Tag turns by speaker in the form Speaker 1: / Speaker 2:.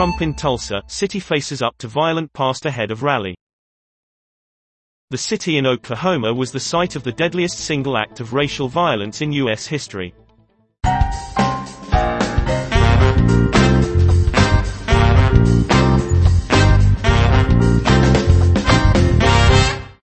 Speaker 1: Trump in Tulsa, city faces up to violent past ahead of rally. The city in Oklahoma was the site of the deadliest single act of racial violence in U.S. history.